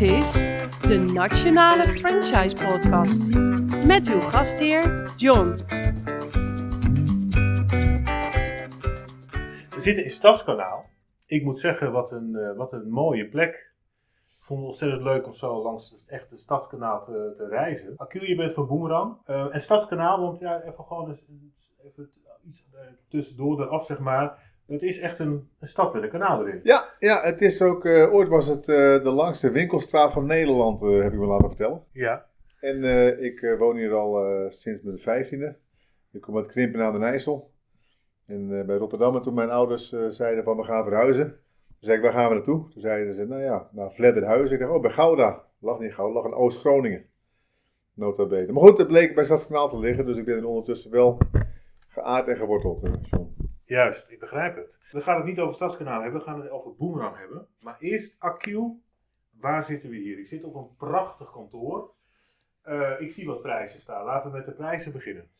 Dit is de Nationale Franchise Podcast met uw gastheer John. We zitten in Stadskanaal. Ik moet zeggen, wat een, eh, wat een mooie plek. Ik vond het ontzettend leuk om zo langs het echte Stadskanaal te, reizen. Acul, je bent van Boemerang. Eh, en Stadskanaal, want ja, even gewoon even iets eh, tussendoor eraf zeg maar. Het is echt een, een stad met een kanaal erin. Ja, ja, het is ook, eh, ooit was het eh, de langste winkelstraat van Nederland, eh, heb ik me laten vertellen. Ja. En ik woon hier al sinds mijn vijftiende. Ik kom uit Krimpen aan de Nijssel. En bij Rotterdam, en toen mijn ouders zeiden van we gaan verhuizen. Toen zei ik, waar gaan we naartoe? Toen zeiden ze, nou ja, naar Vledderhuizen. Ik dacht, oh, bij Gouda. Lag niet in Gouda, lag in Oost-Groningen. Nota bene. Maar goed, het bleek bij Stadskanaal te liggen, dus ik ben er ondertussen wel geaard en geworteld, John. Juist, ik begrijp het. We gaan het niet over Stadskanaal hebben, we gaan het over Boemerang hebben. Maar eerst, Acul, waar zitten we hier? Ik zit op een prachtig kantoor. Eh, ik zie wat prijzen staan. Laten we met de prijzen beginnen.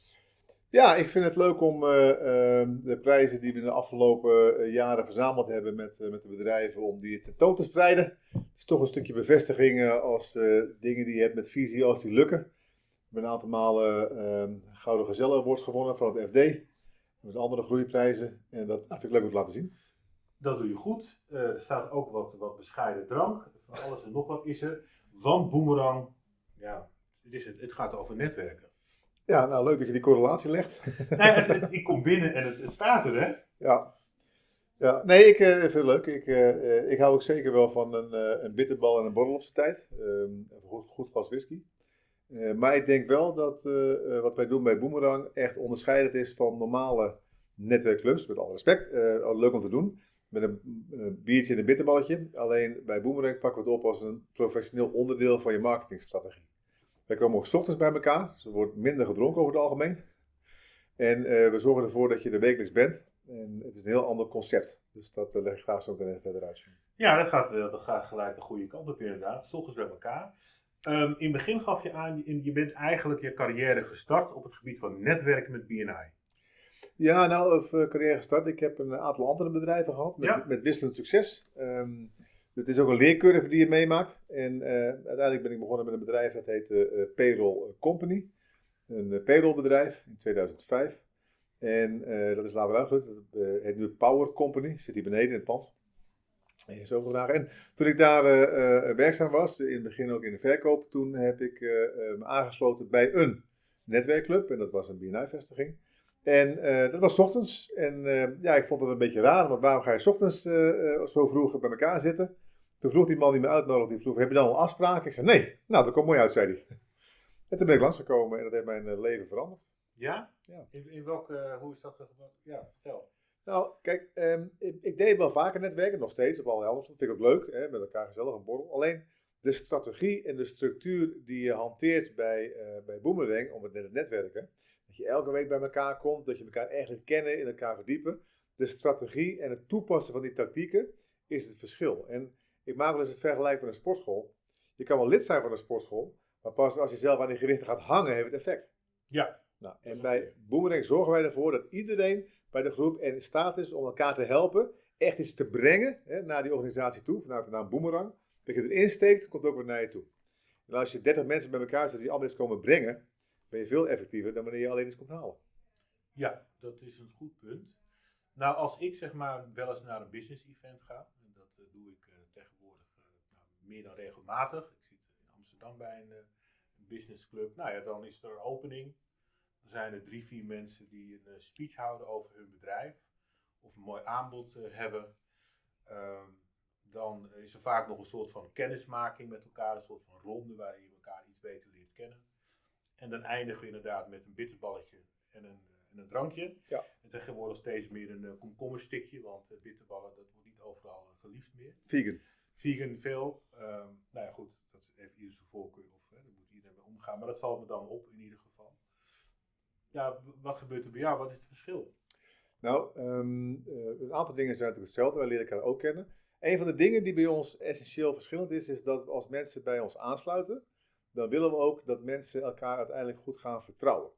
Ja, ik vind het leuk om eh, eh, de prijzen die we de afgelopen jaren verzameld hebben met, met de bedrijven, om die tentoon te spreiden. Het is toch een stukje bevestiging als dingen die je hebt met visie, als die lukken. We hebben een aantal malen Gouden Gazelle Awards gewonnen van het FD. Met andere groeiprijzen. En dat vind ik leuk om te laten zien. Dat doe je goed. Eh, er staat ook wat, wat bescheiden drank. Van alles en nog wat is er. Van Boomerang. Ja, het, is het, het gaat over netwerken. Ja, nou leuk dat je die correlatie legt. Nee, het, het- ik kom binnen en het, het staat er, hè? Ja. ja. Nee, ik eh, vind het leuk. Ik, eh, ik hou ook zeker wel van een, eh, een bitterbal en een borrel op zijn tijd. Een goed, goed glas whisky. Eh, maar ik denk wel dat eh, eh, wat wij doen bij Boomerang echt onderscheidend is van normale netwerkclubs. Met alle respect. Eh, leuk om te doen. Met een biertje en een bitterballetje. Alleen bij Boomerang pakken we het op als een professioneel onderdeel van je marketingstrategie. Wij komen ook ochtends bij elkaar. Dus er wordt minder gedronken over het algemeen. En we zorgen ervoor dat je er wekelijks bent. En het is een heel ander concept. Dus dat leg ik graag zo meteen even verder uit. Ja, dat gaat, dat gaat gelijk de goede kant op inderdaad. Ochtends bij elkaar. Ehm, in het begin gaf je aan, je bent eigenlijk je carrière gestart op het gebied van netwerken met BNI. Ja, nou, of eh, carrière gestart. Ik heb een aantal andere bedrijven gehad met, Ja. met wisselend succes. Ehm, het is ook een leercurve die je meemaakt. En eh, uiteindelijk ben ik begonnen met een bedrijf dat heet eh, eh, Payroll Company. Een uh, payrollbedrijf in 2005. En dat is later. Dat eh, heet nu Power Company. Zit hier beneden in het pand. En zo vragen. En toen ik daar eh, eh, werkzaam was, in het begin ook in de verkoop, toen heb ik eh, me aangesloten bij een netwerkclub. En dat was een BNI-vestiging. En dat was 's ochtends. En ja, ik vond het een beetje raar, want waarom ga je 's ochtends zo vroeg bij elkaar zitten? Toen vroeg die man die me uitnodigde, die vroeg, heb je dan al afspraken? Ik zei, nee. Nou, dat komt mooi uit, zei hij. En toen ben ik langsgekomen en dat heeft mijn leven veranderd. Ja? Ja. In, in welke, hoe is dat gebeurd? Ja, vertel. Nou, kijk, ehm, ik, ik deed wel vaker netwerken, nog steeds, op allerlei andere. Dat vind ik ook leuk, hè, met elkaar gezellig een borrel. Alleen de strategie en de structuur die je hanteert bij, eh bij Boomerang, om het net het netwerken, dat je elke week bij elkaar komt, dat je elkaar echt kennen, in elkaar verdiepen. De strategie en het toepassen van die tactieken is het verschil. En ik maak wel eens het vergelijk met een sportschool. Je kan wel lid zijn van een sportschool, maar pas als je zelf aan die gewichten gaat hangen, heeft het effect. Ja. Nou, en bij. Boomerang zorgen wij ervoor dat iedereen bij de groep in staat is om elkaar te helpen, echt iets te brengen hè, naar die organisatie toe, vanuit de naam Boomerang. Dat je erin steekt, komt ook weer naar je toe. En als je 30 mensen bij elkaar zet die allemaal iets komen brengen, ben je veel effectiever dan wanneer je alleen iets komt halen. Ja, dat is een goed punt. Nou, als ik zeg maar wel eens naar een business event ga, en dat eh, doe ik eh, tegenwoordig eh, nou, meer dan regelmatig. Ik zit in Amsterdam bij een, business club. Nou ja, dan is er opening. Dan zijn er drie, vier mensen die een eh, speech houden over hun bedrijf. Of een mooi aanbod eh, hebben. Ehm, dan is er vaak nog een soort van kennismaking met elkaar. Een soort van ronde waarin je elkaar iets beter leert kennen. En dan eindigen we inderdaad met een bitterballetje en een, en een drankje. Ja. En tegenwoordig steeds meer een komkommerstikje, want bitterballen dat wordt niet overal geliefd meer. Vegan. Vegan veel. Um, nou ja, goed, dat heeft ieder zijn voorkeur of hè, daar moet iedereen mee omgaan. Maar dat valt me dan op in ieder geval. Ja, wat gebeurt er bij jou? Wat is het verschil? Nou, um, uh, een aantal dingen zijn natuurlijk hetzelfde. Wij leren elkaar ook kennen. Een van de dingen die bij ons essentieel verschillend is, is dat als mensen bij ons aansluiten, dan willen we ook dat mensen elkaar uiteindelijk goed gaan vertrouwen.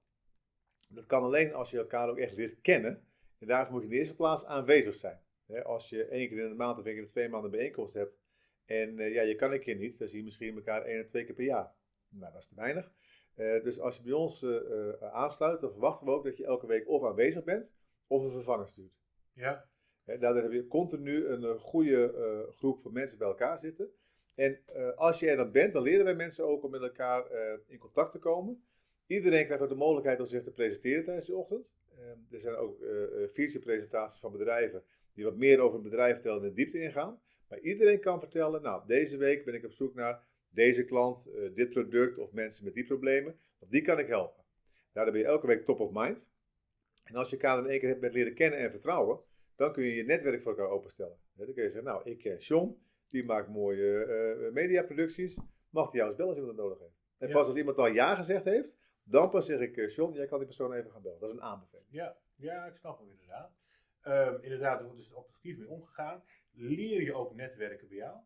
Dat kan alleen als je elkaar ook echt leert kennen. En daarvoor moet je in de eerste plaats aanwezig zijn. als je één keer in de maand of één keer in de twee maanden bijeenkomst hebt En eh, ja, je kan een keer niet, dan zie je misschien elkaar één of twee keer per jaar. Nou, dat is te weinig. Eh, dus als je bij ons eh, eh, aansluit, dan verwachten we ook dat je elke week of aanwezig bent, of een vervanger stuurt. Ja, daardoor heb je continu een goede groep van mensen bij elkaar zitten. En als je er dan bent, dan leren wij mensen ook om met elkaar in contact te komen. Iedereen krijgt ook de mogelijkheid om zich te presenteren tijdens de ochtend. Eh, er zijn ook visie-presentaties van bedrijven die wat meer over het bedrijf vertellen en de diepte ingaan. Maar iedereen kan vertellen, nou, deze week ben ik op zoek naar deze klant, eh, dit product of mensen met die problemen. Want die kan ik helpen. Daardoor ben je elke week top of mind. En als je elkaar in één keer hebt met leren kennen en vertrouwen, dan kun je je netwerk voor elkaar openstellen. Hè, Dan kun je zeggen, nou, ik ken John, die maakt mooie eh, mediaproducties. Mag die jou eens bellen als iemand dat nodig heeft? En Ja. pas als iemand al ja gezegd heeft, dan pas zeg ik, eh, John, jij kan die persoon even gaan bellen. Dat is een aanbeveling. ja, ja, ik snap hem inderdaad. Ehm, inderdaad, er wordt dus objectief mee omgegaan. Leer je ook netwerken bij jou?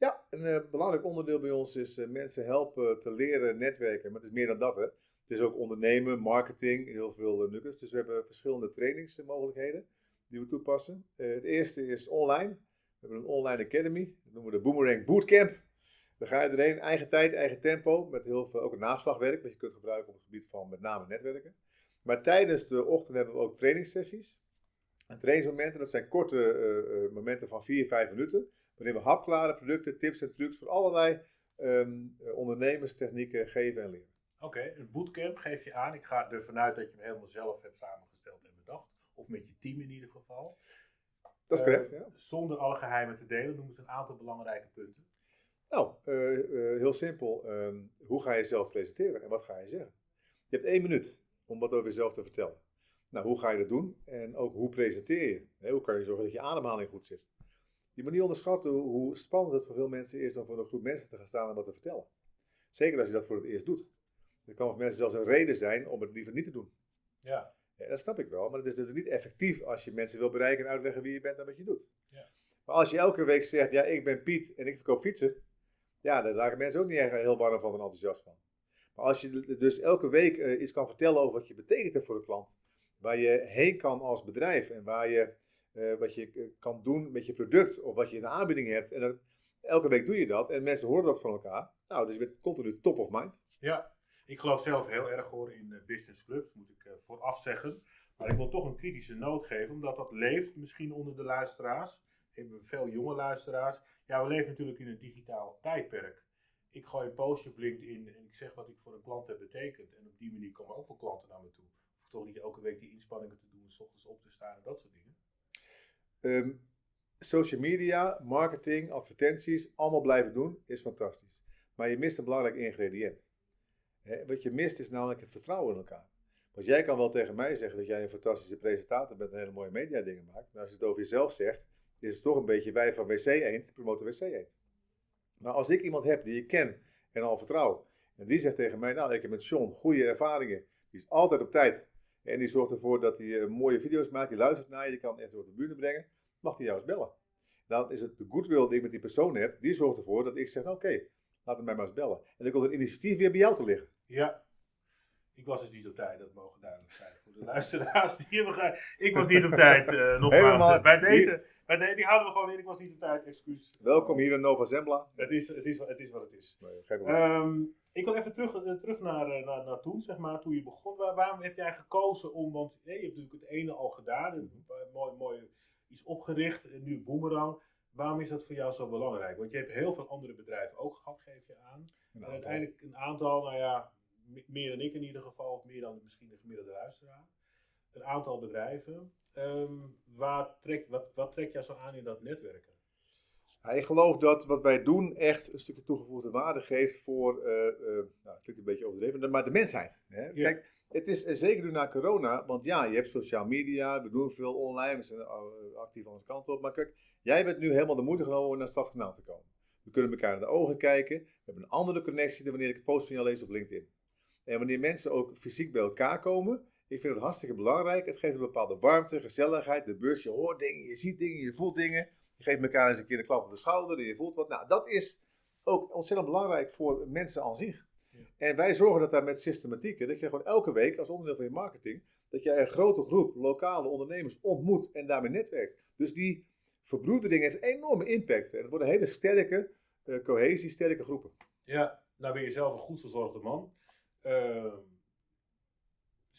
Ja, een eh, belangrijk onderdeel bij ons is eh, mensen helpen te leren netwerken. Maar het is meer dan dat, hè. Het is ook ondernemen, marketing, heel veel uh. Dus we hebben verschillende trainingsmogelijkheden die we toepassen. Het eerste is online. We hebben een online academy. Dat noemen we de Boomerang Bootcamp. Daar ga je erheen, eigen tijd, eigen tempo. Met heel veel ook naslagwerk dat je kunt gebruiken op het gebied van met name netwerken. Maar tijdens de ochtend hebben we ook trainingssessies. En trainingsmomenten, dat zijn korte momenten van 4, 5 minuten. Waarin we hapklare producten, tips en trucs voor allerlei ehm, eh, ondernemerstechnieken geven en leren. Oké, een bootcamp geef je aan. Ik ga ervan uit dat je hem helemaal zelf hebt samengesteld en bedacht. Of met je team in ieder geval. Dat is Eh, correct, ja. Zonder alle geheimen te delen, noemen ze een aantal belangrijke punten. Nou, eh, eh, heel simpel. Ehm, hoe ga je jezelf presenteren en wat ga je zeggen? Je hebt één minuut om wat over jezelf te vertellen. Nou, hoe ga je dat doen? En ook hoe presenteer je? Hoe kan je zorgen dat je ademhaling goed zit? Je moet niet onderschatten hoe, spannend het voor veel mensen is om voor een groep mensen te gaan staan en wat te vertellen. Zeker als je dat voor het eerst doet. Het kan voor mensen zelfs een reden zijn om het liever niet te doen. Ja, Ja, dat snap ik wel, maar het is natuurlijk niet effectief als je mensen wil bereiken en uitleggen wie je bent en wat je doet. Ja. Maar als je elke week zegt, ja, ik ben Piet en ik verkoop fietsen, ja, daar raken mensen ook niet echt heel warm van en enthousiast van. Maar als je dus elke week eh, iets kan vertellen over wat je betekent hebt voor de klant, waar je heen kan als bedrijf en waar je, eh, wat je eh, kan doen met je product of wat je in de aanbieding hebt, en dan, elke week doe je dat en mensen horen dat van elkaar, nou, dus je bent continu top of mind. ja. Ik geloof zelf heel erg hoor in eh, business clubs, moet ik vooraf zeggen. Maar ik wil toch een kritische noot geven, omdat dat leeft misschien onder de luisteraars. We hebben veel jonge luisteraars. Ja, we leven natuurlijk in een digitaal tijdperk. Ik gooi een postje op LinkedIn en ik zeg wat ik voor een klant heb betekend. En op die manier komen ook wel klanten naar me toe. Hoef toch niet elke week die inspanningen te doen, s ochtends op te staan en dat soort dingen. Ehm, social media, marketing, advertenties, allemaal blijven doen, is fantastisch. Maar je mist een belangrijk ingrediënt. Wat je mist is namelijk het vertrouwen in elkaar. Want jij kan wel tegen mij zeggen dat jij een fantastische presentator bent en hele mooie media dingen maakt. Maar als je het over jezelf zegt, is het toch een beetje wij van WC 1 promoten WC 1. Maar als ik iemand heb die ik ken en al vertrouw, en die zegt tegen mij, nou ik heb met John goede ervaringen, die is altijd op tijd. En die zorgt ervoor dat hij eh, mooie video's maakt, die luistert naar je, die kan echt op de bühne brengen mag hij jou eens bellen. Dan is het de goodwill die ik met die persoon heb, die zorgt ervoor dat ik zeg, oké, laat hem mij maar eens bellen. En dan komt het initiatief weer bij jou te liggen. Ja, ik was dus niet op tijd, dat mogen duidelijk zijn voor de luisteraars die hebben ge- Ik was niet op tijd, eh, nogmaals. Helemaal. eh, bij deze, bij de, die houden we gewoon in, ik was niet op tijd, excuus. Welkom hier in Nova Zembla. Het is, het is, wat- het is wat het is. Nee. Ehm, ik wil even terug, eh, terug naar, eh, naar, naar toen, zeg maar, toen je begon. Waar- waarom heb jij gekozen om, want eh, je hebt natuurlijk het ene al gedaan, een, eh, mooi, mooi iets opgericht, en nu Boomerang. Waarom is dat voor jou zo belangrijk? Want je hebt heel veel andere bedrijven ook gehad, geef je aan. En uiteindelijk een aantal, nou ja, me- meer dan ik in ieder geval, of meer dan misschien de gemiddelde luisteraar. Een aantal bedrijven. Ehm, waar trek, wat, wat trekt jou zo aan in dat netwerken? Ja, ik geloof dat wat wij doen echt een stukje toegevoegde waarde geeft voor, eh, eh, nou, het klinkt een beetje overdreven, maar de mensheid. Hè? Ja. Kijk, het is eh, zeker nu na corona, want ja, je hebt sociale media, we doen veel online, we zijn actief aan de kant op. Maar kijk, jij bent nu helemaal de moeite genomen om naar Stadskanaal te komen. We kunnen elkaar in de ogen kijken, we hebben een andere connectie dan wanneer ik een post van jou lees op LinkedIn. En wanneer mensen ook fysiek bij elkaar komen, ik vind het hartstikke belangrijk. Het geeft een bepaalde warmte, gezelligheid, de beurs, je hoort dingen, je ziet dingen, je voelt dingen. Je geeft elkaar eens een keer een klap op de schouder en je voelt wat. Nou, dat is ook ontzettend belangrijk voor mensen aan zich. Ja. En wij zorgen dat daar met systematieken, dat je gewoon elke week als onderdeel van je marketing, dat jij een grote groep lokale ondernemers ontmoet en daarmee netwerkt. Dus die verbroedering heeft enorme impact. En het worden hele sterke uh, cohesie, sterke groepen. Ja, nou ben je zelf een goed verzorgde man. Uh,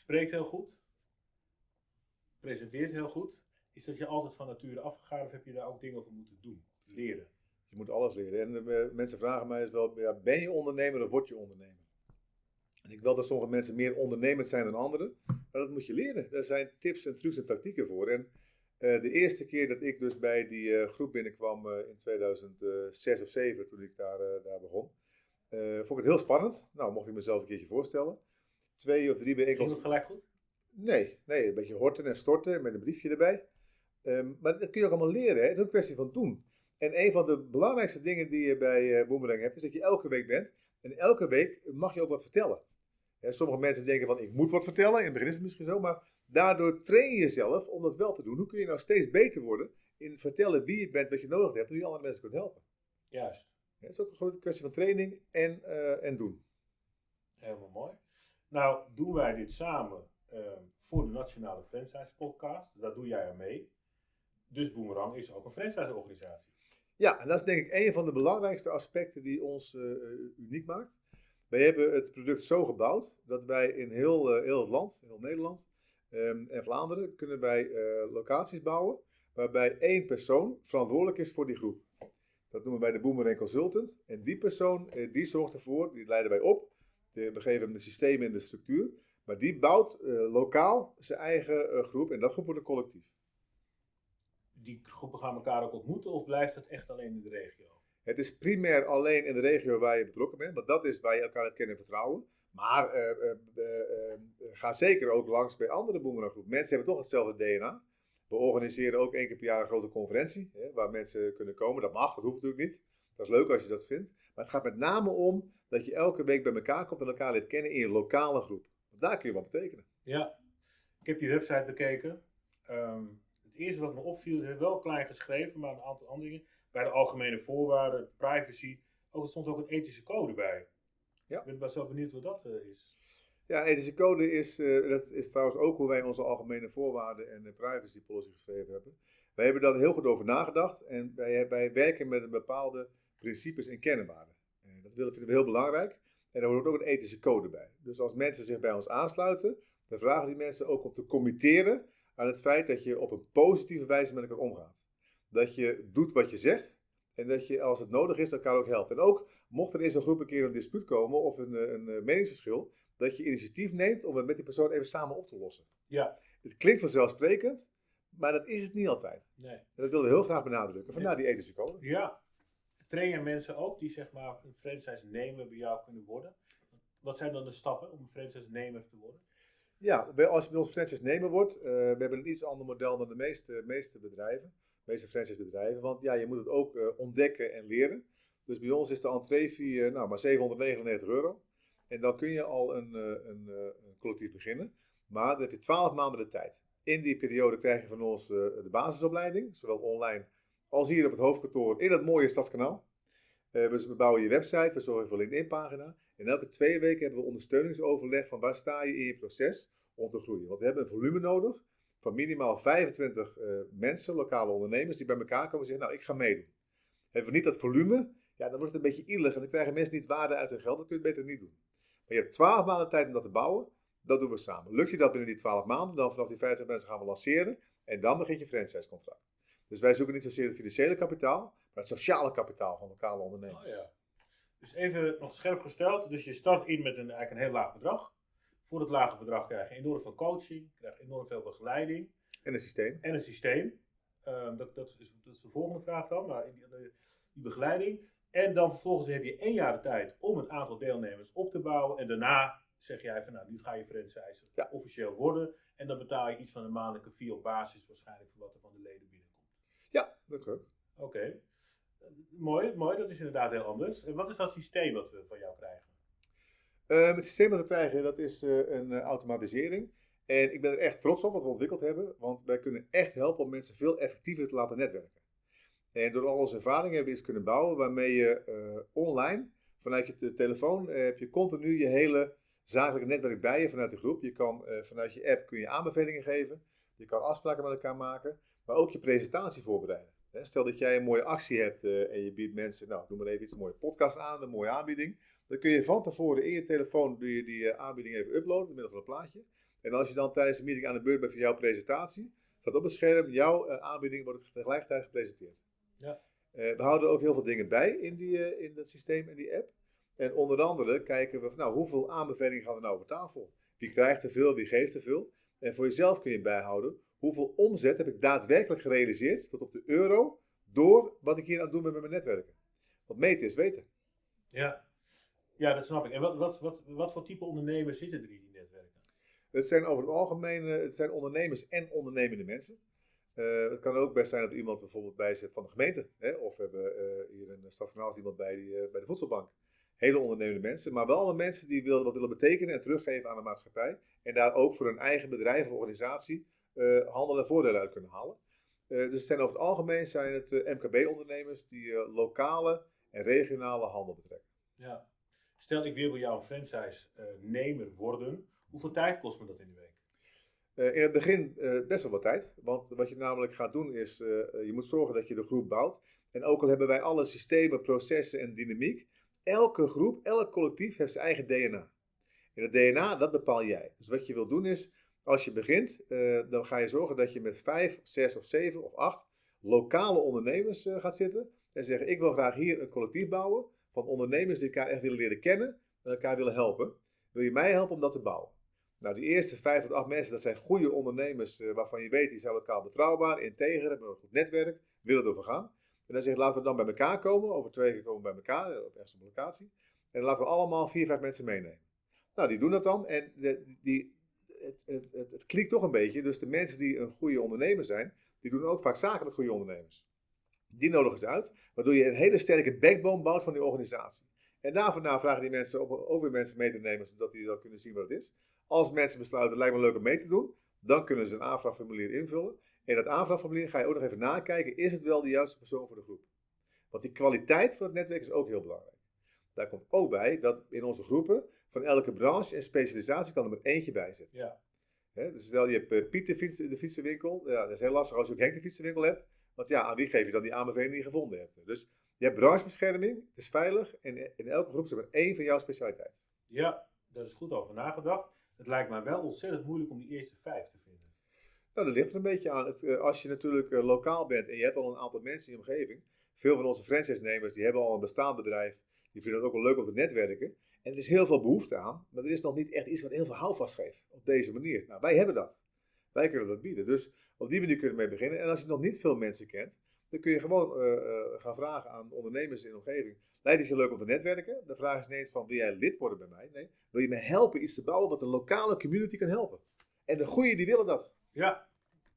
spreekt heel goed. Presenteert heel goed. Is dat je altijd van nature afgegaan of heb je daar ook dingen over moeten doen? Leren? Je moet alles leren. En uh, mensen vragen mij eens wel, ja, ben je ondernemer of word je ondernemer? En ik wil dat sommige mensen meer ondernemend zijn dan anderen. Maar dat moet je leren. Daar zijn tips en trucs en tactieken voor. En uh, de eerste keer dat ik dus bij die uh, groep binnenkwam in 2006 of 2007, toen ik daar, daar begon, vond ik het heel spannend. Nou, mocht ik mezelf een keertje voorstellen. Twee of drie bijeenkomsten. Ging het gelijk goed? Nee, nee, een beetje horten en storten met een briefje erbij. Um, maar dat kun je ook allemaal leren. Hè? Het is ook een kwestie van doen. En een van de belangrijkste dingen die je bij Boomerang hebt, is dat je elke week bent. En elke week mag je ook wat vertellen. Hè, sommige mensen denken van, ik moet wat vertellen. In het begin is het misschien zo, maar Daardoor train je jezelf om dat wel te doen. Hoe kun je nou steeds beter worden in vertellen wie je bent, wat je nodig hebt, hoe je andere mensen kunt helpen. Juist. Ja, het is ook een grote kwestie van training en, uh, en doen. Helemaal mooi. Nou, doen wij dit samen uh, voor de Nationale Franchise Podcast. Daar doe jij aan mee. Dus Boomerang is ook een franchise-organisatie. Ja, en dat is denk ik een van de belangrijkste aspecten die ons uh, uniek maakt. Wij hebben het product zo gebouwd dat wij in heel, heel het land, heel Nederland, um, en Vlaanderen kunnen wij locaties bouwen waarbij één persoon verantwoordelijk is voor die groep. Dat noemen wij de Boomerang Consultant. En die persoon die zorgt ervoor, die leiden wij op. We geven hem de systemen en de structuur. Maar die bouwt uh, lokaal zijn eigen groep en dat groep wordt een collectief. Die groepen gaan elkaar ook ontmoeten of blijft het echt alleen in de regio? Het is primair alleen in de regio waar je betrokken bent, want dat is waar je elkaar het kennen en vertrouwen. Maar uh, ga zeker ook langs bij andere boemeranggroepen. Mensen hebben toch hetzelfde DNA. We organiseren ook één keer per jaar een grote conferentie hè, waar mensen kunnen komen. Dat mag, dat hoeft natuurlijk niet. Dat is leuk als je dat vindt. Maar het gaat met name om dat je elke week bij elkaar komt en elkaar leert kennen in je lokale groep. Want daar kun je wat betekenen. Ja, ik heb je website bekeken. Um, het eerste wat me opviel, is wel klein geschreven, maar een aantal andere dingen. Bij de algemene voorwaarden, privacy. Ook, er stond ook een ethische code bij. Ja. Ik ben wel zo benieuwd wat dat uh, is. Ja, ethische code is, uh, dat is trouwens ook hoe wij onze algemene voorwaarden en de privacy policy geschreven hebben. Wij hebben daar heel goed over nagedacht en wij, wij werken met een bepaalde principes en kernwaarden. Dat vinden we heel belangrijk. En daar hoort ook een ethische code bij. Dus als mensen zich bij ons aansluiten, dan vragen die mensen ook om te committeren aan het feit dat je op een positieve wijze met elkaar omgaat. Dat je doet wat je zegt en dat je als het nodig is elkaar ook helpt. En ook mocht er in zo'n groep een keer een dispuut komen of een, een, een meningsverschil, dat je initiatief neemt om het met die persoon even samen op te lossen. Ja. Het klinkt vanzelfsprekend, maar dat is het niet altijd. Nee. En dat willen we heel graag benadrukken. Vandaar die ethische code. Ja. Train je mensen ook die zeg maar een franchise-nemer bij jou kunnen worden? Wat zijn dan de stappen om een franchise-nemer te worden? Ja, als je bij ons franchise-nemer wordt, uh, we hebben een iets ander model dan de meeste, meeste bedrijven, de meeste franchise-bedrijven. Want ja, je moet het ook uh, ontdekken en leren. Dus bij ons is de entree-fee uh, nou, maar 799 euro. En dan kun je al een, een, een collectief beginnen. Maar dan heb je 12 maanden de tijd. In die periode krijg je van ons de basisopleiding, zowel online als hier op het hoofdkantoor in het mooie Stadskanaal. we bouwen je website, we zorgen voor LinkedIn-pagina. En elke twee weken hebben we ondersteuningsoverleg van waar sta je in je proces om te groeien. Want we hebben een volume nodig van minimaal 25 uh, mensen, lokale ondernemers, die bij elkaar komen en zeggen, nou ik ga meedoen. Hebben we niet dat volume, ja, dan wordt het een beetje illig en dan krijgen mensen niet waarde uit hun geld, dan kun je beter niet doen. Maar je hebt 12 maanden tijd om dat te bouwen, dat doen we samen. Lukt je dat binnen die 12 maanden, dan vanaf die 50 mensen gaan we lanceren en dan begint je franchisecontract. Dus wij zoeken niet zozeer het financiële kapitaal, maar het sociale kapitaal van lokale ondernemers. Oh, ja. Dus even nog scherp gesteld, dus je start in met een, eigenlijk een heel laag bedrag. Voor het lage bedrag krijg je enorm veel coaching, krijg je enorm veel begeleiding. En een systeem. En een systeem. Um, dat, dat, is, dat, is, de volgende vraag dan, maar die, die, begeleiding. En dan vervolgens heb je één jaar de tijd om een aantal deelnemers op te bouwen. En daarna zeg jij van nou, nu ga je franchise ja. officieel worden. En dan betaal je iets van een maandelijke fee op basis waarschijnlijk van wat er van de leden binnenkomt. Ja, dat klopt. Oké. Okay. Mooi, mooi, dat is inderdaad heel anders. En wat is dat systeem wat we van jou krijgen? Uh, het systeem dat we krijgen, dat is uh, een uh, automatisering. En ik ben er echt trots op wat we ontwikkeld hebben, want wij kunnen echt helpen om mensen veel effectiever te laten netwerken. En door al onze ervaringen hebben we iets kunnen bouwen waarmee je online, vanuit je telefoon, heb je continu je hele zakelijke netwerk bij je vanuit de groep. Je kan vanuit je app kun je aanbevelingen geven, je kan afspraken met elkaar maken, maar ook je presentatie voorbereiden. Stel dat jij een mooie actie hebt eh, en je biedt mensen, nou, doe maar even iets, een mooie podcast aan, een mooie aanbieding. Dan kun je van tevoren in je telefoon doe je die eh, aanbieding even uploaden, door middel van een plaatje. En als je dan tijdens de meeting aan de beurt bent voor jouw presentatie, staat op het scherm, jouw eh, aanbieding wordt tegelijkertijd gepresenteerd. Ja. We houden ook heel veel dingen bij in, die, in dat systeem en die app. En onder andere kijken we, van, nou, hoeveel aanbevelingen gaan er nou over tafel? Wie krijgt er veel, wie geeft er veel? En voor jezelf kun je bijhouden, hoeveel omzet heb ik daadwerkelijk gerealiseerd, tot op de euro, door wat ik hier aan het doen ben met mijn netwerken. Want meten is weten. Ja. ja, dat snap ik. En wat, wat, wat, wat voor type ondernemers zitten er in die netwerken? Het zijn over het algemeen eh, het zijn ondernemers en ondernemende mensen. Eh, het kan ook best zijn dat iemand bijvoorbeeld bij zit van de gemeente. Hè? Of we hebben eh, hier een stadsgenaal iemand bij, die, eh, bij de voedselbank. Hele ondernemende mensen, maar wel allemaal mensen die willen, wat willen betekenen en teruggeven aan de maatschappij. En daar ook voor hun eigen bedrijf of organisatie eh, handel en voordelen uit kunnen halen. Eh, dus het zijn over het algemeen zijn het eh, MKB-ondernemers die lokale en regionale handel betrekken. Ja. Stel, ik wil bij jou een franchise-nemer worden. Hoeveel tijd kost me dat in de week? In het begin best wel wat tijd. Want wat je namelijk gaat doen is, je moet zorgen dat je de groep bouwt. En ook al hebben wij alle systemen, processen en dynamiek, elke groep, elk collectief heeft zijn eigen DNA. En het DNA, dat bepaal jij. Dus wat je wil doen is, als je begint, eh, dan ga je zorgen dat je met vijf, zes of zeven of acht lokale ondernemers eh, gaat zitten. En zeggen, ik wil graag hier een collectief bouwen van ondernemers die elkaar echt willen leren kennen en elkaar willen helpen. Wil je mij helpen om dat te bouwen? Nou, die eerste vijf tot acht mensen, dat zijn goede ondernemers eh, waarvan je weet, die zijn elkaar betrouwbaar, integer, hebben een goed netwerk, willen erover gaan. En dan zeg je, laten we dan bij elkaar komen, over twee weken komen we bij elkaar, op ergens een locatie. En dan laten we allemaal vier, vijf mensen meenemen. Nou, die doen dat dan en die, het, het, het, toch een beetje. Dus de mensen die een goede ondernemer zijn, die doen ook vaak zaken met goede ondernemers. Die nodigen ze uit, waardoor je een hele sterke backbone bouwt van die organisatie. En daarna vragen die mensen ook, weer mensen mee te nemen, zodat die dan kunnen zien wat het is. Als mensen besluiten, lijkt me leuk om mee te doen, dan kunnen ze een aanvraagformulier invullen. En dat aanvraagformulier ga je ook nog even nakijken, is het wel de juiste persoon voor de groep? Want die kwaliteit van het netwerk is ook heel belangrijk. Daar komt ook bij dat in onze groepen van elke branche en specialisatie kan er maar eentje bij zitten. Ja. Dus stel je hebt eh, Piet de, fiets, de fietsenwinkel, ja, dat is heel lastig als je ook Henk de fietsenwinkel hebt. Want ja, aan wie geef je dan die aanbeveling die je gevonden hebt? Dus je hebt branchebescherming, het is veilig en in elke groep is er maar één van jouw specialiteit. Ja, daar is goed over nagedacht. Het lijkt mij wel ontzettend moeilijk om die eerste vijf te vinden. Nou, dat ligt er een beetje aan. Het, eh, als je natuurlijk eh, lokaal bent en je hebt al een aantal mensen in je omgeving. Veel van onze franchise-nemers die hebben al een bestaand bedrijf. Die vinden het ook wel leuk om te netwerken. En er is heel veel behoefte aan. Maar er is nog niet echt iets wat heel veel houvast geeft. Op deze manier. Nou, wij hebben dat. Wij kunnen dat bieden. Dus op die manier kun je mee beginnen. En als je nog niet veel mensen kent. Dan kun je gewoon eh, eh, gaan vragen aan ondernemers in de omgeving. Lijkt het je leuk om te netwerken? De vraag is niet eens van, wil jij lid worden bij mij? Nee, wil je me helpen iets te bouwen wat de lokale community kan helpen? En de goeie die willen dat. Ja,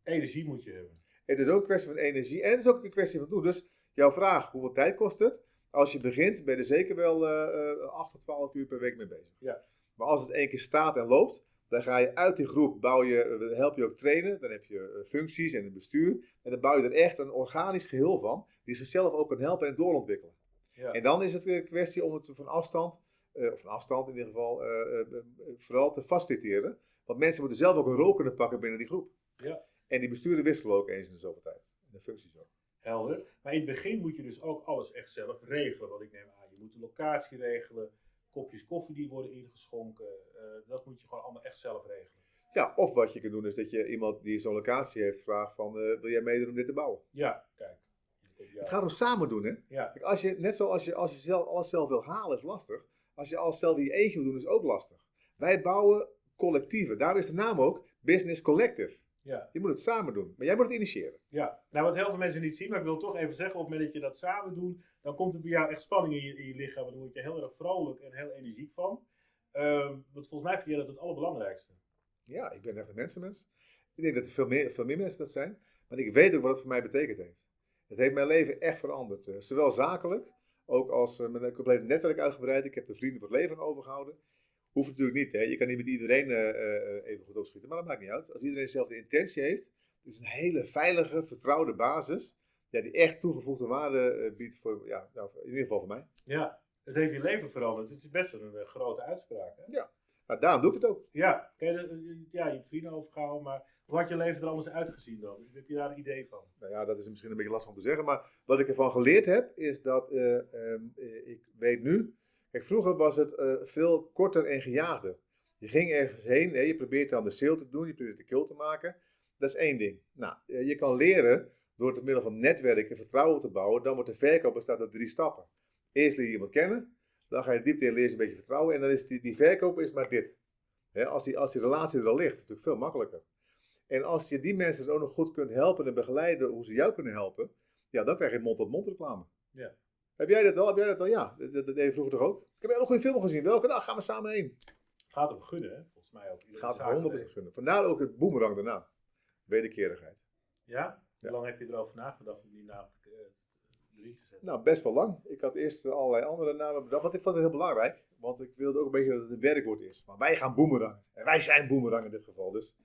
energie moet je hebben. Het is ook een kwestie van energie en het is ook een kwestie van doen. Dus jouw vraag, hoeveel tijd kost het? Als je begint, ben je er zeker wel eh, eh, 8 tot 12 uur per week mee bezig. Ja. Maar als het één keer staat en loopt, dan ga je uit die groep, bouw je, eh, help je ook trainen. Dan heb je eh, functies en een bestuur. En dan bouw je er echt een organisch geheel van, die zichzelf ook kan helpen en doorontwikkelen. Ja. En dan is het een kwestie om het van afstand, eh, of van afstand in ieder geval, eh, eh, eh, vooral te faciliteren. Want mensen moeten zelf ook een rol kunnen pakken binnen die groep. Ja. En die besturen wisselen ook eens in de zoveel tijd. En de functies ook. Helder. Maar in het begin moet je dus ook alles echt zelf regelen. Want ik neem aan, je moet de locatie regelen, kopjes koffie die worden ingeschonken. eh, dat moet je gewoon allemaal echt zelf regelen. Ja, of wat je kunt doen is dat je iemand die zo'n locatie heeft vraagt van, eh, wil jij meedoen om dit te bouwen? Ja, kijk. Ja. Het gaat om samen doen, hè? Ja, Kijk, als je, net zoals je, als je zelf, alles zelf wil halen, is lastig. Als je alles zelf in je eentje wil doen, is ook lastig. Wij bouwen collectieven. Daar is de naam ook Business Collective. Ja, Je moet het samen doen, maar jij moet het initiëren. ja. Nou, wat heel veel mensen niet zien, maar ik wil toch even zeggen, op het moment dat je dat samen doet, dan komt er bij jou echt spanning in je, in je lichaam. Dan word je heel erg vrolijk en heel energiek van. Ehm want volgens mij vind jij dat het allerbelangrijkste. Ja, ik ben echt een mensenmens. Ik denk dat er veel meer, veel meer mensen dat zijn. Maar ik weet ook wat het voor mij betekend heeft. Het heeft mijn leven echt veranderd. eh, zowel zakelijk, ook als eh, mijn complete netwerk uitgebreid. Ik heb de vrienden voor het leven overgehouden. Hoeft natuurlijk niet, hè. Je kan niet met iedereen eh, eh, even goed opschieten, maar dat maakt niet uit. Als iedereen dezelfde intentie heeft, is het een hele veilige, vertrouwde basis. Ja, die echt toegevoegde waarde eh, biedt voor, ja, nou, in ieder geval voor mij. Ja, het heeft je leven veranderd. Het is best wel een grote uitspraak. Hè? Maar daarom doe ik het ook. Ja, je ja, je hebt vrienden overgehouden, maar Hoe had je leven er anders uitgezien dan? Heb je daar een idee van? Nou ja, dat is misschien een beetje lastig om te zeggen. Maar wat ik ervan geleerd heb, is dat eh, ehm, eh, ik weet nu. Vroeger was het eh, veel korter en gejaagder. Je ging ergens heen, hè, je probeert dan de sale te doen, je probeert de kill te maken. Dat is één ding. Nou, eh, je kan leren door het middel van netwerken vertrouwen te bouwen. Dan wordt de verkoop bestaat uit drie stappen. Eerst leer je iemand kennen, dan ga je diepte in leer je een beetje vertrouwen. En dan is die, die verkoop is maar dit. Als, die, als die relatie er al ligt, natuurlijk veel makkelijker. En als je die mensen ook nog goed kunt helpen en begeleiden hoe ze jou kunnen helpen, ja, dan krijg je mond-tot-mond reclame. Ja. Heb jij dat al? Heb jij dat al? Ja, dat, dat deed je vroeger toch ook? Ik heb een hele goede film gezien. Welke dag gaan we samen heen? Het gaat om gunnen, hè? Volgens mij ook. Gaat zaak 100% heeft. gunnen. Vandaar ook het boemerang daarna. Wederkerigheid. Ja? Hoe Ja. lang heb je erover nagedacht om die naam te, eh, erin te zetten? Nou, best wel lang. Ik had eerst allerlei andere namen bedacht, want ik vond het heel belangrijk. Want ik wilde ook een beetje dat het een werkwoord is. Maar wij gaan boemerang. En wij zijn boemerang in dit geval. Dus,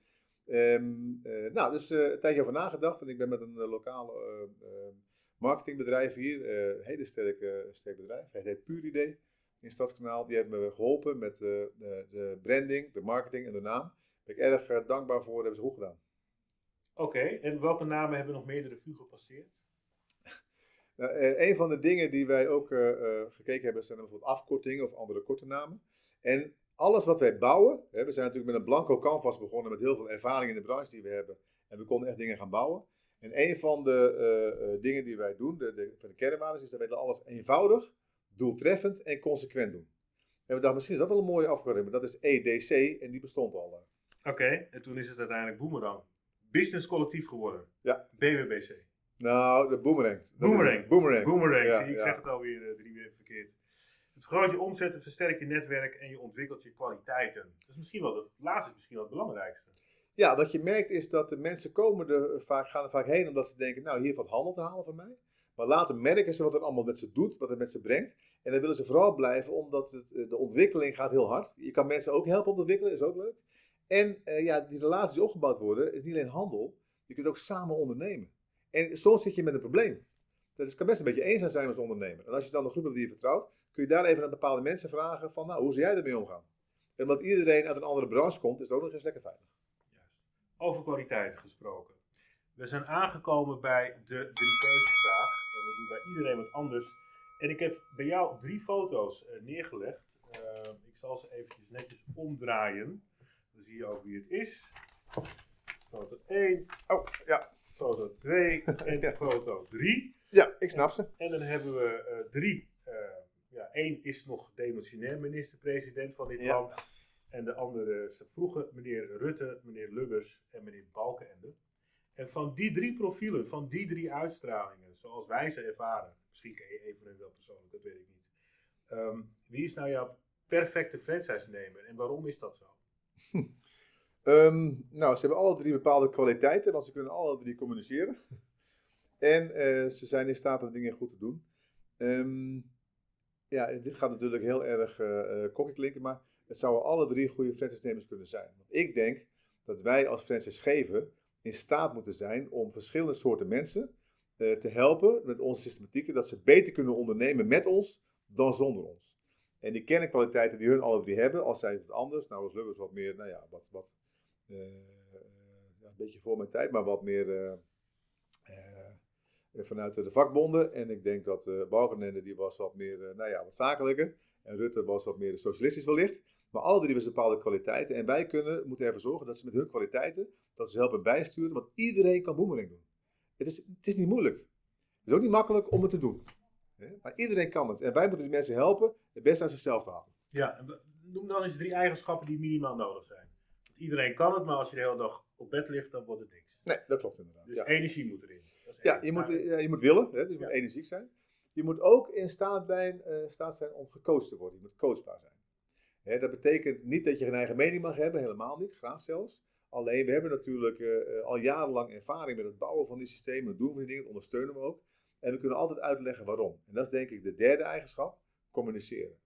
ehm, eh, nou, dus eh, een tijdje over nagedacht. En ik ben met een lokale marketingbedrijf hier. eh, een hele sterke, sterk bedrijf. Het heet Puur Idee in Stadskanaal. Die heeft me geholpen met eh, de, de branding, de marketing en de naam. Daar ben ik erg eh, dankbaar voor. Dat hebben ze goed gedaan. Oké, en welke namen hebben nog meer de revue gepasseerd? Nou, een van de dingen die wij ook gekeken hebben zijn bijvoorbeeld afkortingen of andere korte namen. En alles wat wij bouwen, hè, we zijn natuurlijk met een blanco canvas begonnen met heel veel ervaring in de branche die we hebben. En we konden echt dingen gaan bouwen. En een van de eh, eh, dingen die wij doen, de, de, van de kernwaarden, is dat wij alles eenvoudig, doeltreffend en consequent doen. En we dachten, misschien is dat wel een mooie afkorting, maar dat is EDC en die bestond al. eh. Oké, en toen is het uiteindelijk Boomerang. Business collectief geworden. Ja. BWBC. Nou, de boomerang. Boomerang. Boomerang. Boomerang, Ja, ik ja. zeg het alweer drie weer verkeerd. Het vergroot je omzet, het versterkt je netwerk en je ontwikkelt je kwaliteiten. Dat is misschien wel, het laatste is misschien wel het belangrijkste. Ja, wat je merkt is dat de mensen komen er vaak, gaan er vaak heen omdat ze denken, nou hier valt handel te halen van mij. Maar later merken ze wat het allemaal met ze doet, wat het met ze brengt. En dan willen ze vooral blijven omdat eh, de ontwikkeling gaat heel hard. Je kan mensen ook helpen ontwikkelen, is ook leuk. En eh, ja, die relaties die opgebouwd worden, is niet alleen handel. Je kunt ook samen ondernemen. En soms zit je met een probleem. Dat is, kan best een beetje eenzaam zijn als ondernemer. En als je dan een groep hebt die je vertrouwt, kun je daar even aan bepaalde mensen vragen van, nou, hoe zou jij ermee omgaan? En omdat iedereen uit een andere branche komt, is het ook nog eens lekker veilig. Over kwaliteiten gesproken. We zijn aangekomen bij de drie keuzevraag. En we doen bij iedereen wat anders. En ik heb bij jou drie foto's eh, neergelegd. Eh, ik zal ze eventjes netjes omdraaien. Dan zie je ook wie het is. Foto 1, Oh, ja. foto 2 en Ja. foto 3. Ja, ik snap ze. En dan hebben we eh, drie. ja, één is nog demissionair minister-president van dit Ja. land. En de andere is vroeger meneer Rutte, meneer Lubbers en meneer Balkenende. En van die drie profielen, van die drie uitstralingen, zoals wij ze ervaren, misschien ken je hen wel persoonlijk, dat weet ik niet. Ehm, wie is nou jouw perfecte franchise-nemer en waarom is dat zo? Ehm, nou, ze hebben alle drie bepaalde kwaliteiten, want ze kunnen alle drie communiceren. En eh, ze zijn in staat om dingen goed te doen. Ehm, ja, dit gaat natuurlijk heel erg cocky klinken, maar het zouden alle drie goede franchise-nemers kunnen zijn. Want ik denk dat wij als franchisegever in staat moeten zijn om verschillende soorten mensen eh, te helpen met onze systematieken, dat ze beter kunnen ondernemen met ons dan zonder ons. En die kernkwaliteiten die hun alle drie hebben, als zij het anders, nou als Lubbers wat meer, nou ja, wat, wat eh, een beetje voor mijn tijd, maar wat meer eh, vanuit de vakbonden. En ik denk dat uh, Balkenende die was wat meer, nou ja, wat zakelijker. En Rutte was wat meer socialistisch wellicht. Maar alle drie hebben bepaalde kwaliteiten. En wij kunnen, moeten ervoor zorgen dat ze met hun kwaliteiten, dat ze helpen bijsturen. Want iedereen kan boemerang doen. Het is, het is niet moeilijk. Het is ook niet makkelijk om het te doen. Maar iedereen kan het. En wij moeten die mensen helpen het beste uit zichzelf te halen. Ja, noem dan eens drie eigenschappen die minimaal nodig zijn. Want iedereen kan het, maar als je de hele dag op bed ligt, dan wordt het niks. Nee, dat klopt inderdaad. Dus ja. energie moet erin. Ja, je moet, ja, je moet willen, hè, dus je Ja. moet energiek zijn. Je moet ook in staat, bij, eh, staat zijn om gecoacht te worden. Je moet coachbaar zijn. Dat betekent niet dat je geen eigen mening mag hebben, helemaal niet, graag zelfs. Alleen, we hebben natuurlijk eh, eh, al jarenlang ervaring met het bouwen van die systemen, het doen van die dingen, dat ondersteunen we ook. En we kunnen altijd uitleggen waarom. En dat is denk ik de derde eigenschap, communiceren.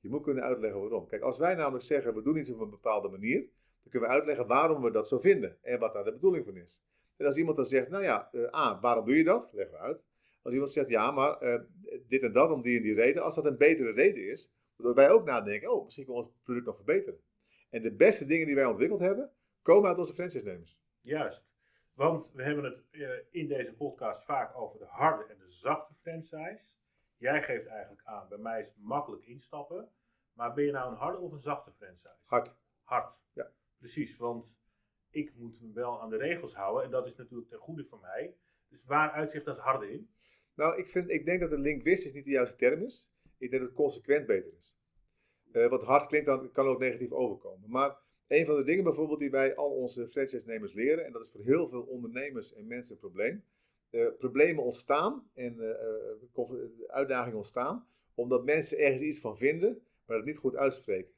Je moet kunnen uitleggen waarom. Kijk, als wij namelijk zeggen, we doen iets op een bepaalde manier, dan kunnen we uitleggen waarom we dat zo vinden en wat daar de bedoeling van is. En als iemand dan zegt, nou ja, eh, A, waarom doe je dat? Leggen we uit. Als iemand zegt, ja, maar dit en dat om die en die reden, als dat een betere reden is, waardoor wij ook nadenken, oh, misschien kunnen we ons product nog verbeteren. En de beste dingen die wij ontwikkeld hebben, komen uit onze franchise-nemers. Juist. Want we hebben het eh, in deze podcast vaak over de harde en de zachte franchise. Jij geeft eigenlijk aan, bij mij is het makkelijk instappen. Maar ben je nou een harde of een zachte franchise? Hard. Hard. Ja. Precies, want ik moet me wel aan de regels houden. En dat is natuurlijk ten goede van mij. Dus waar uitzicht dat harde in? Nou, ik, vind, ik denk dat de linguistisch niet de juiste term is. Ik denk dat het consequent beter is. Uh, wat hard klinkt, dan kan ook negatief overkomen. Maar een van de dingen bijvoorbeeld die wij al onze franchise-nemers leren, en dat is voor heel veel ondernemers en mensen een probleem. Uh, problemen ontstaan en uh, uitdagingen ontstaan omdat mensen ergens iets van vinden, maar het niet goed uitspreken.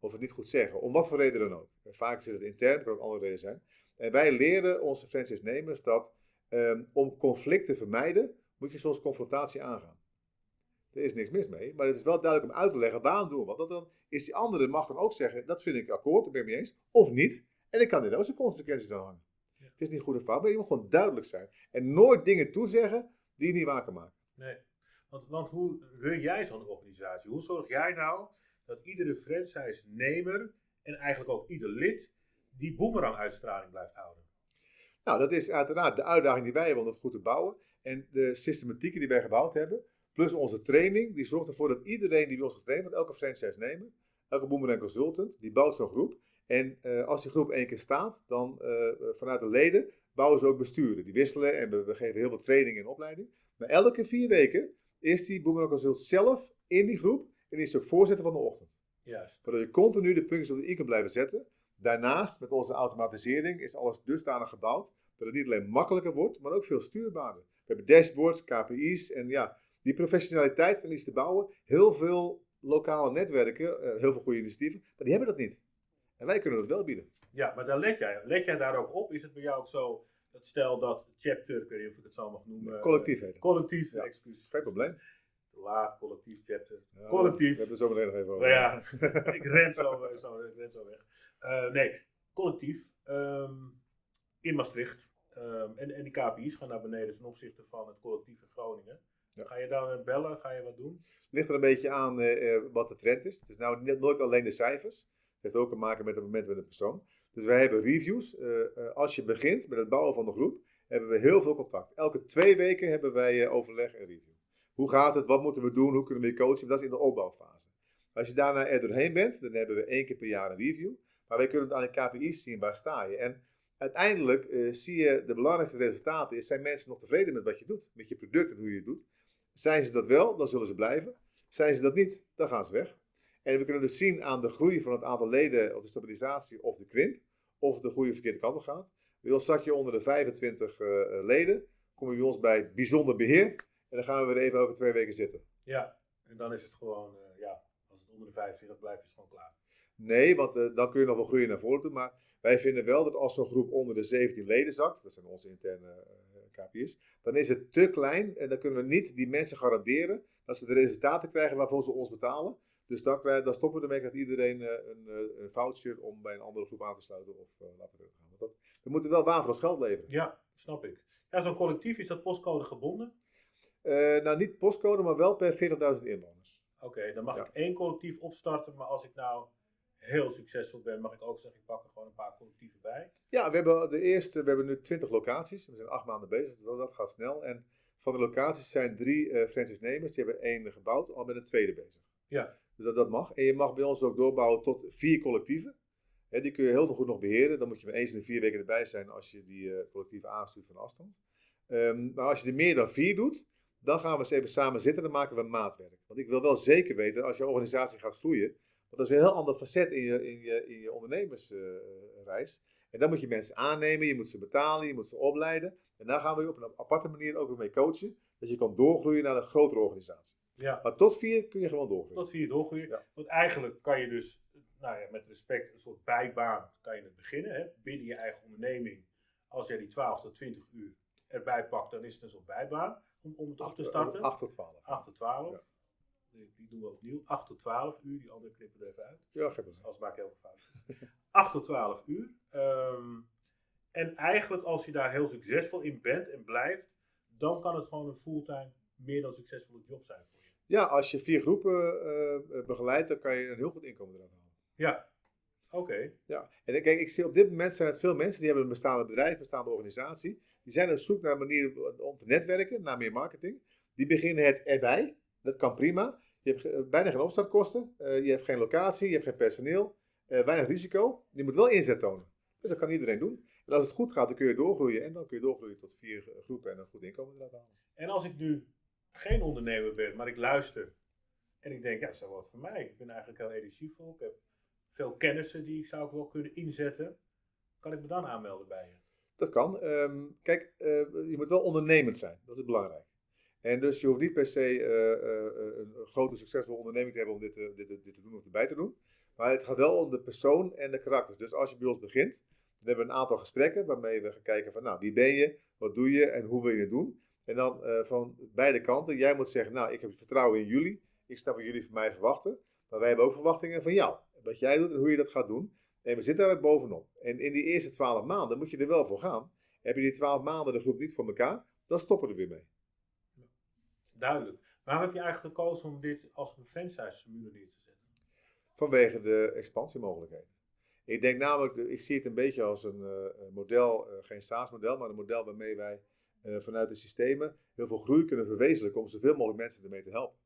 Of het niet goed zeggen, om wat voor reden dan ook. Vaak zit het intern, kan ook andere redenen zijn. En wij leren onze franchise-nemers dat um, om conflict te vermijden, moet je soms confrontatie aangaan. Er is niks mis mee, maar het is wel duidelijk om uit te leggen waarom doen we wat. Want dan is die andere mag dan ook zeggen, dat vind ik akkoord, daar ben ik mee eens, of niet. En dan kan er ook zijn consequenties aan hangen. Ja. Het is niet goed of fout, maar je moet gewoon duidelijk zijn. En nooit dingen toezeggen die je niet waar kan maken. Nee, want, want hoe run jij zo'n organisatie? Hoe zorg jij nou dat iedere franchise-nemer en eigenlijk ook ieder lid die boemerang-uitstraling blijft houden? Nou, dat is uiteraard de uitdaging die wij hebben om dat goed te bouwen. En de systematieken die wij gebouwd hebben, plus onze training, die zorgt ervoor dat iedereen die bij ons getraind wordt, elke franchise nemen, elke boomerang consultant, die bouwt zo'n groep. En uh, als die groep één keer staat, dan uh, vanuit de leden bouwen ze ook besturen. Die wisselen en we, we, geven heel veel training en opleiding. Maar elke vier weken is die boomerang consultant zelf in die groep en is ook voorzitter van de ochtend. Juist. Waardoor je continu de puntjes op de i kan blijven zetten. Daarnaast, met onze automatisering, is alles dusdanig gebouwd dat het niet alleen makkelijker wordt, maar ook veel stuurbaarder. We hebben dashboards, KPI's en ja, die professionaliteit en iets te bouwen. Heel veel lokale netwerken, uh, heel veel goede initiatieven, maar die hebben dat niet. En wij kunnen dat wel bieden. Ja, maar dan let jij, let jij daar ook op? Is het bij jou ook zo, dat stel dat chapter, ik weet niet of ik het zo mag noemen. Collectief heet Collectief, ja. excuus. Geen probleem. Te laat, collectief, chapter. Ja, collectief. We hebben het zo meteen nog even over. Ja, ik ren zo, zo, ik ren zo weg. Uh, nee, collectief. Um, in Maastricht. Um, en, en die KPI's gaan naar beneden ten opzichte van het collectieve Groningen. Ja. Ga je dan bellen? Ga je wat doen? Ligt er een beetje aan uh, wat de trend is. Het is nou niet, nooit alleen de cijfers. Het heeft ook te maken met het moment met de persoon. Dus wij hebben reviews. Uh, als je begint met het bouwen van de groep, hebben we heel veel contact. Elke twee weken hebben wij overleg en review. Hoe gaat het? Wat moeten we doen? Hoe kunnen we je coachen? Dat is in de opbouwfase. Als je daarna er doorheen bent, dan hebben we één keer per jaar een review. Maar wij kunnen het aan de KPI's zien, waar sta je? En uiteindelijk uh, zie je de belangrijkste resultaten is, zijn mensen nog tevreden met wat je doet, met je product en hoe je het doet. Zijn ze dat wel, dan zullen ze blijven. Zijn ze dat niet, dan gaan ze weg. En we kunnen dus zien aan de groei van het aantal leden, of de stabilisatie of de krimp, of de groei verkeerde kant op gaat. Bij ons zak je onder de 25 uh, leden, kom je bij ons bij bijzonder beheer. En dan gaan we weer even elke twee weken zitten. Ja, en dan is het gewoon, uh, ja, als het onder de 25 blijft, is het gewoon klaar. Nee, want uh, dan kun je nog wel groeien naar voren toe. Maar wij vinden wel dat als zo'n groep onder de 17 leden zakt, dat zijn onze interne KPI's, dan is het te klein en dan kunnen we niet die mensen garanderen dat ze de resultaten krijgen waarvoor ze ons betalen. Dus dan, dan stoppen we ermee dat iedereen uh, een, een voucher om bij een andere groep aan te sluiten of laten we gaan. Want dat, we moeten wel waar voor ons geld leveren. Ja, snap ik. Ja, zo'n collectief, is dat postcode gebonden? nou, niet postcode, maar wel per 40.000 inwoners. Oké, dan mag ja. ik één collectief opstarten, maar als ik nou heel succesvol ben, mag ik ook zeggen, ik pak er gewoon een paar collectieven bij. Ja, we hebben de eerste, we hebben nu 20 locaties. We zijn acht maanden bezig, dus dat gaat snel. En van de locaties zijn drie uh, franchise-nemers, die hebben één gebouwd, al met een tweede bezig. Ja. Dus dat, dat mag. En je mag bij ons ook doorbouwen tot vier collectieven. He, die kun je heel goed nog beheren. Dan moet je maar eens in de vier weken erbij zijn als je die uh, collectieven aanstuurt van afstand. Um, maar als je er meer dan vier doet, dan gaan we eens even samen zitten en dan maken we maatwerk. Want ik wil wel zeker weten, als je organisatie gaat groeien, dat is weer een heel ander facet in je, in je, in je ondernemersreis. en dan moet je mensen aannemen, je moet ze betalen, je moet ze opleiden. En daar gaan we je op een aparte manier ook weer mee coachen. Dat je kan doorgroeien naar een grotere organisatie. Ja. Maar tot vier kun je gewoon doorgroeien. Tot vier doorgroeien. Ja. Want eigenlijk kan je dus, nou ja, met respect, een soort bijbaan kan je het beginnen. Hè? Binnen je eigen onderneming. Als jij die 12 tot 20 uur erbij pakt, dan is het een soort bijbaan om, om het op te starten. 8 tot 12. 8 tot 12. Ja die doen we opnieuw. 8 tot 12 uur, die andere knippen er even uit. Ja, geef het. Als maak ik heel veel fouten. 8 tot 12 uur. Um, en eigenlijk als je daar heel succesvol in bent en blijft, dan kan het gewoon een fulltime meer dan succesvolle job zijn voor je. Ja, als je vier groepen uh, begeleidt, dan kan je een heel goed inkomen eruit halen. Ja. Oké. Ja, en kijk, ik zie op dit moment zijn het veel mensen die hebben een bestaande bedrijf, een bestaande organisatie. Die zijn op zoek naar manieren om te netwerken, naar meer marketing. Die beginnen het erbij. Dat kan prima. Je hebt bijna geen opstartkosten. eh, je hebt geen locatie, je hebt geen personeel. eh, weinig risico. Je moet wel inzet tonen. Dus dat kan iedereen doen. En als het goed gaat, dan kun je doorgroeien. En dan kun je doorgroeien tot vier eh, groepen en een goed inkomen eruit halen. En als ik nu geen ondernemer ben, maar ik luister en ik denk, ja, dat is wel wat voor mij. Ik ben eigenlijk heel energievol. Ik heb veel kennissen die ik zou ook wel kunnen inzetten. Kan ik me dan aanmelden bij je? Dat kan. Ehm, kijk, eh, je moet wel ondernemend zijn. Dat is belangrijk. En dus je hoeft niet per se eh, eh, een grote succesvolle onderneming te hebben om dit, te- dit, dit te doen of erbij te doen. Maar het gaat wel om de persoon en de karakters. Dus als je bij ons begint, dan hebben we een aantal gesprekken waarmee we gaan kijken van, nou, wie ben je, wat doe je en hoe wil je het doen. En dan eh, van beide kanten, jij moet zeggen, nou, ik heb vertrouwen in jullie. Ik snap wat jullie van mij verwachten. Maar wij hebben ook verwachtingen van jou. Wat jij doet en hoe je dat gaat doen. En we zitten daar bovenop. En in die eerste twaalf maanden moet je er wel voor gaan. Heb je die twaalf maanden de groep niet voor elkaar, dan stoppen we er weer mee. Duidelijk. Waarom heb je eigenlijk gekozen om dit als een franchise-formule neer te zetten? Vanwege de expansiemogelijkheden. Ik denk namelijk, ik zie het een beetje als een eh, model, eh, geen SaaS-model, maar een model waarmee wij eh, vanuit de systemen heel veel groei kunnen verwezenlijken om zoveel mogelijk mensen ermee te helpen.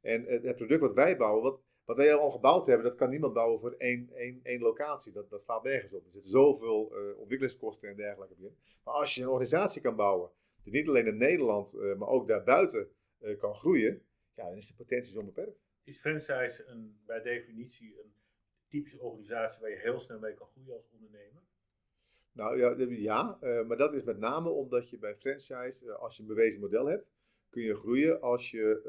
En het, product wat wij bouwen, wat, wat wij al gebouwd hebben, dat kan niemand bouwen voor één, één, één locatie. Dat, dat staat nergens op. Er zitten zoveel ontwikkelingskosten en dergelijke in. Maar als je een organisatie kan bouwen, die niet alleen in Nederland, eh, maar ook daarbuiten eh, kan groeien, ja, dan is de potentie onbeperkt. Is franchise een, bij definitie een typische organisatie waar je heel snel mee kan groeien als ondernemer? Nou ja, ja eh, maar dat is met name omdat je bij franchise, als je een bewezen model hebt, kun je groeien als je,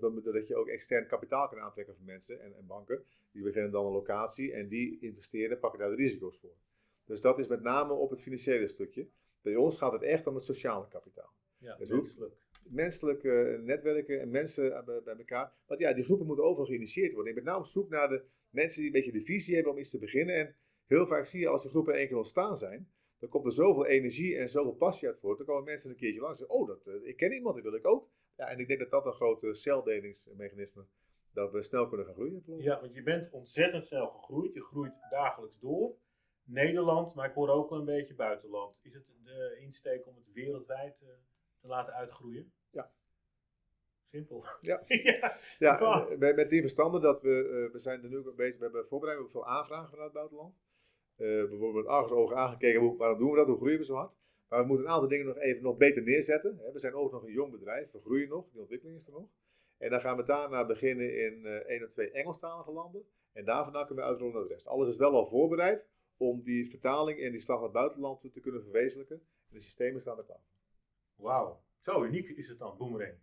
door- doordat je ook extern kapitaal kan aantrekken van mensen en, en banken. Die beginnen dan een locatie en die investeren, pakken daar de risico's voor. Dus dat is met name op het financiële stukje. Bij ons gaat het echt om het sociale kapitaal. Ja, is menselijk. Menselijke netwerken en mensen bij, elkaar. Want ja, die groepen moeten overal geïnitieerd worden. Ik ben nou op zoek naar de mensen die een beetje de visie hebben om iets te beginnen. En heel vaak zie je als de groepen in één keer ontstaan zijn, dan komt er zoveel energie en zoveel passie uit voort. Dan komen mensen een keertje langs en zeggen, oh, dat, eh, ik ken iemand, die wil ik ook. Ja, en ik denk dat dat een grote celdelingsmechanisme, dat we snel kunnen gaan groeien. Ja, want je bent ontzettend snel gegroeid. Je groeit dagelijks door. Nederland, maar ik hoor ook wel een beetje buitenland. Is het de insteek om het wereldwijd eh, te laten uitgroeien? Ja. Simpel. Ja. ja. Eh, met met die verstanden dat we, eh, we zijn er nu ook bezig, we hebben voorbereid, we hebben veel aanvragen vanuit het buitenland. Eh, we worden met argusogen aangekeken, hoe, waarom doen we dat, hoe groeien we zo hard? Maar we moeten een aantal dingen nog even nog beter neerzetten. We zijn ook nog een jong bedrijf, we groeien nog, die ontwikkeling is er nog. En dan gaan we daarna beginnen in één of twee Engelstalige landen. En daar vandaan kunnen we uitrollen naar de rest. Alles is wel al voorbereid om die vertaling en die slag naar het buitenland te kunnen verwezenlijken. En de systemen staan er klaar. Wauw. Zo uniek is het dan, Boomerang.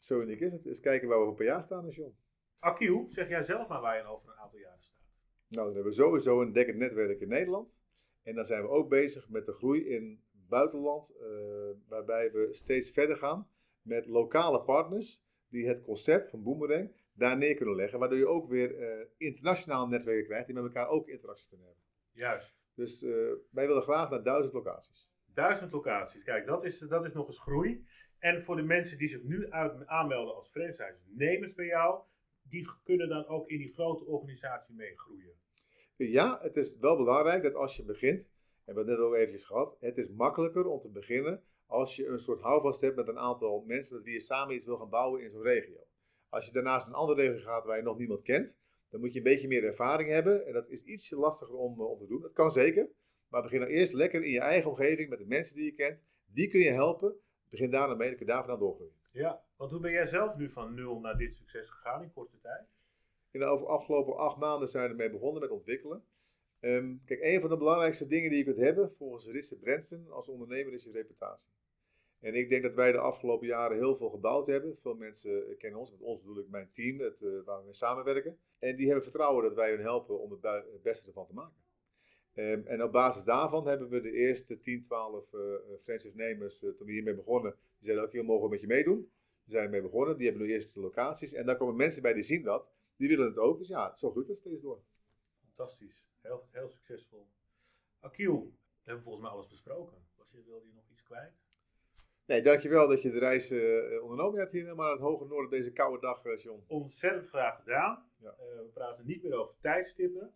Zo uniek is het. Eens kijken waar we per jaar staan, John. Akiel, zeg jij zelf maar waar je over een aantal jaren staat. Nou, dan hebben we sowieso een dekkend netwerk in Nederland. En dan zijn we ook bezig met de groei in het buitenland, eh, waarbij we steeds verder gaan met lokale partners die het concept van Boomerang daar neer kunnen leggen, waardoor je ook weer eh internationale netwerken krijgt die met elkaar ook interactie kunnen hebben. Juist. Dus eh, wij willen graag naar duizend locaties. Duizend locaties. Kijk, dat is, dat is nog eens groei. En voor de mensen die zich nu uit, aanmelden als franchise-nemers bij jou, die kunnen dan ook in die grote organisatie meegroeien. Ja, het is wel belangrijk dat als je begint, en we hebben het net ook eventjes gehad, het is makkelijker om te beginnen als je een soort houvast hebt met een aantal mensen met wie je samen iets wil gaan bouwen in zo'n regio. Als je daarnaast een andere regio gaat waar je nog niemand kent, dan moet je een beetje meer ervaring hebben. En dat is ietsje lastiger om, eh, om te doen. Dat kan zeker. Maar begin dan eerst lekker in je eigen omgeving met de mensen die je kent. Die kun je helpen. Begin daarna mee, dan kun je daar vandaan doorgroeien. Ja, want hoe ben jij zelf nu van nul naar dit succes gegaan in korte tijd? In de over- afgelopen acht maanden zijn we ermee begonnen met ontwikkelen. Ehm, kijk, een van de belangrijkste dingen die je kunt hebben, volgens Richard Branson als ondernemer, is je reputatie. En ik denk dat wij de afgelopen jaren heel veel gebouwd hebben. Veel mensen kennen ons, met ons bedoel ik mijn team, het, eh, waar we mee samenwerken. En die hebben vertrouwen dat wij hun helpen om het, beste ervan te maken. Ehm, en op basis daarvan hebben we de eerste 10, 12 eh eh, franchise-nemers, eh, toen we hiermee begonnen, die zeiden ook, hier mogen we met je meedoen. Die zijn mee begonnen, die hebben nu eerst de locaties. En daar komen mensen bij die zien dat, die willen het ook. Dus ja, zo groeit het steeds door. Fantastisch. Heel, heel succesvol. Akiel, we hebben volgens mij alles besproken. Was je, wilde je nog iets kwijt? Nee, dankjewel dat je de reis eh, ondernomen hebt hier naar het hoge noorden deze koude dag, eh, John. Ontzettend graag gedaan. Ja. Eh, we praten niet meer over tijdstippen.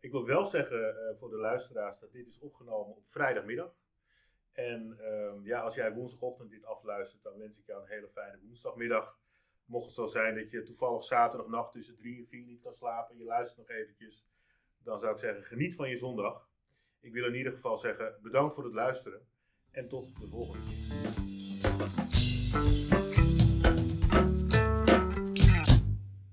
Ik wil wel zeggen voor de luisteraars dat dit is opgenomen op vrijdagmiddag. En ehm, ja, als jij woensdagochtend dit afluistert, dan wens ik jou een hele fijne woensdagmiddag. Mocht het zo zijn dat je toevallig zaterdagnacht tussen drie en vier niet kan slapen en je luistert nog eventjes, dan zou ik zeggen geniet van je zondag. Ik wil in ieder geval zeggen bedankt voor het luisteren en tot de volgende keer. Thank you.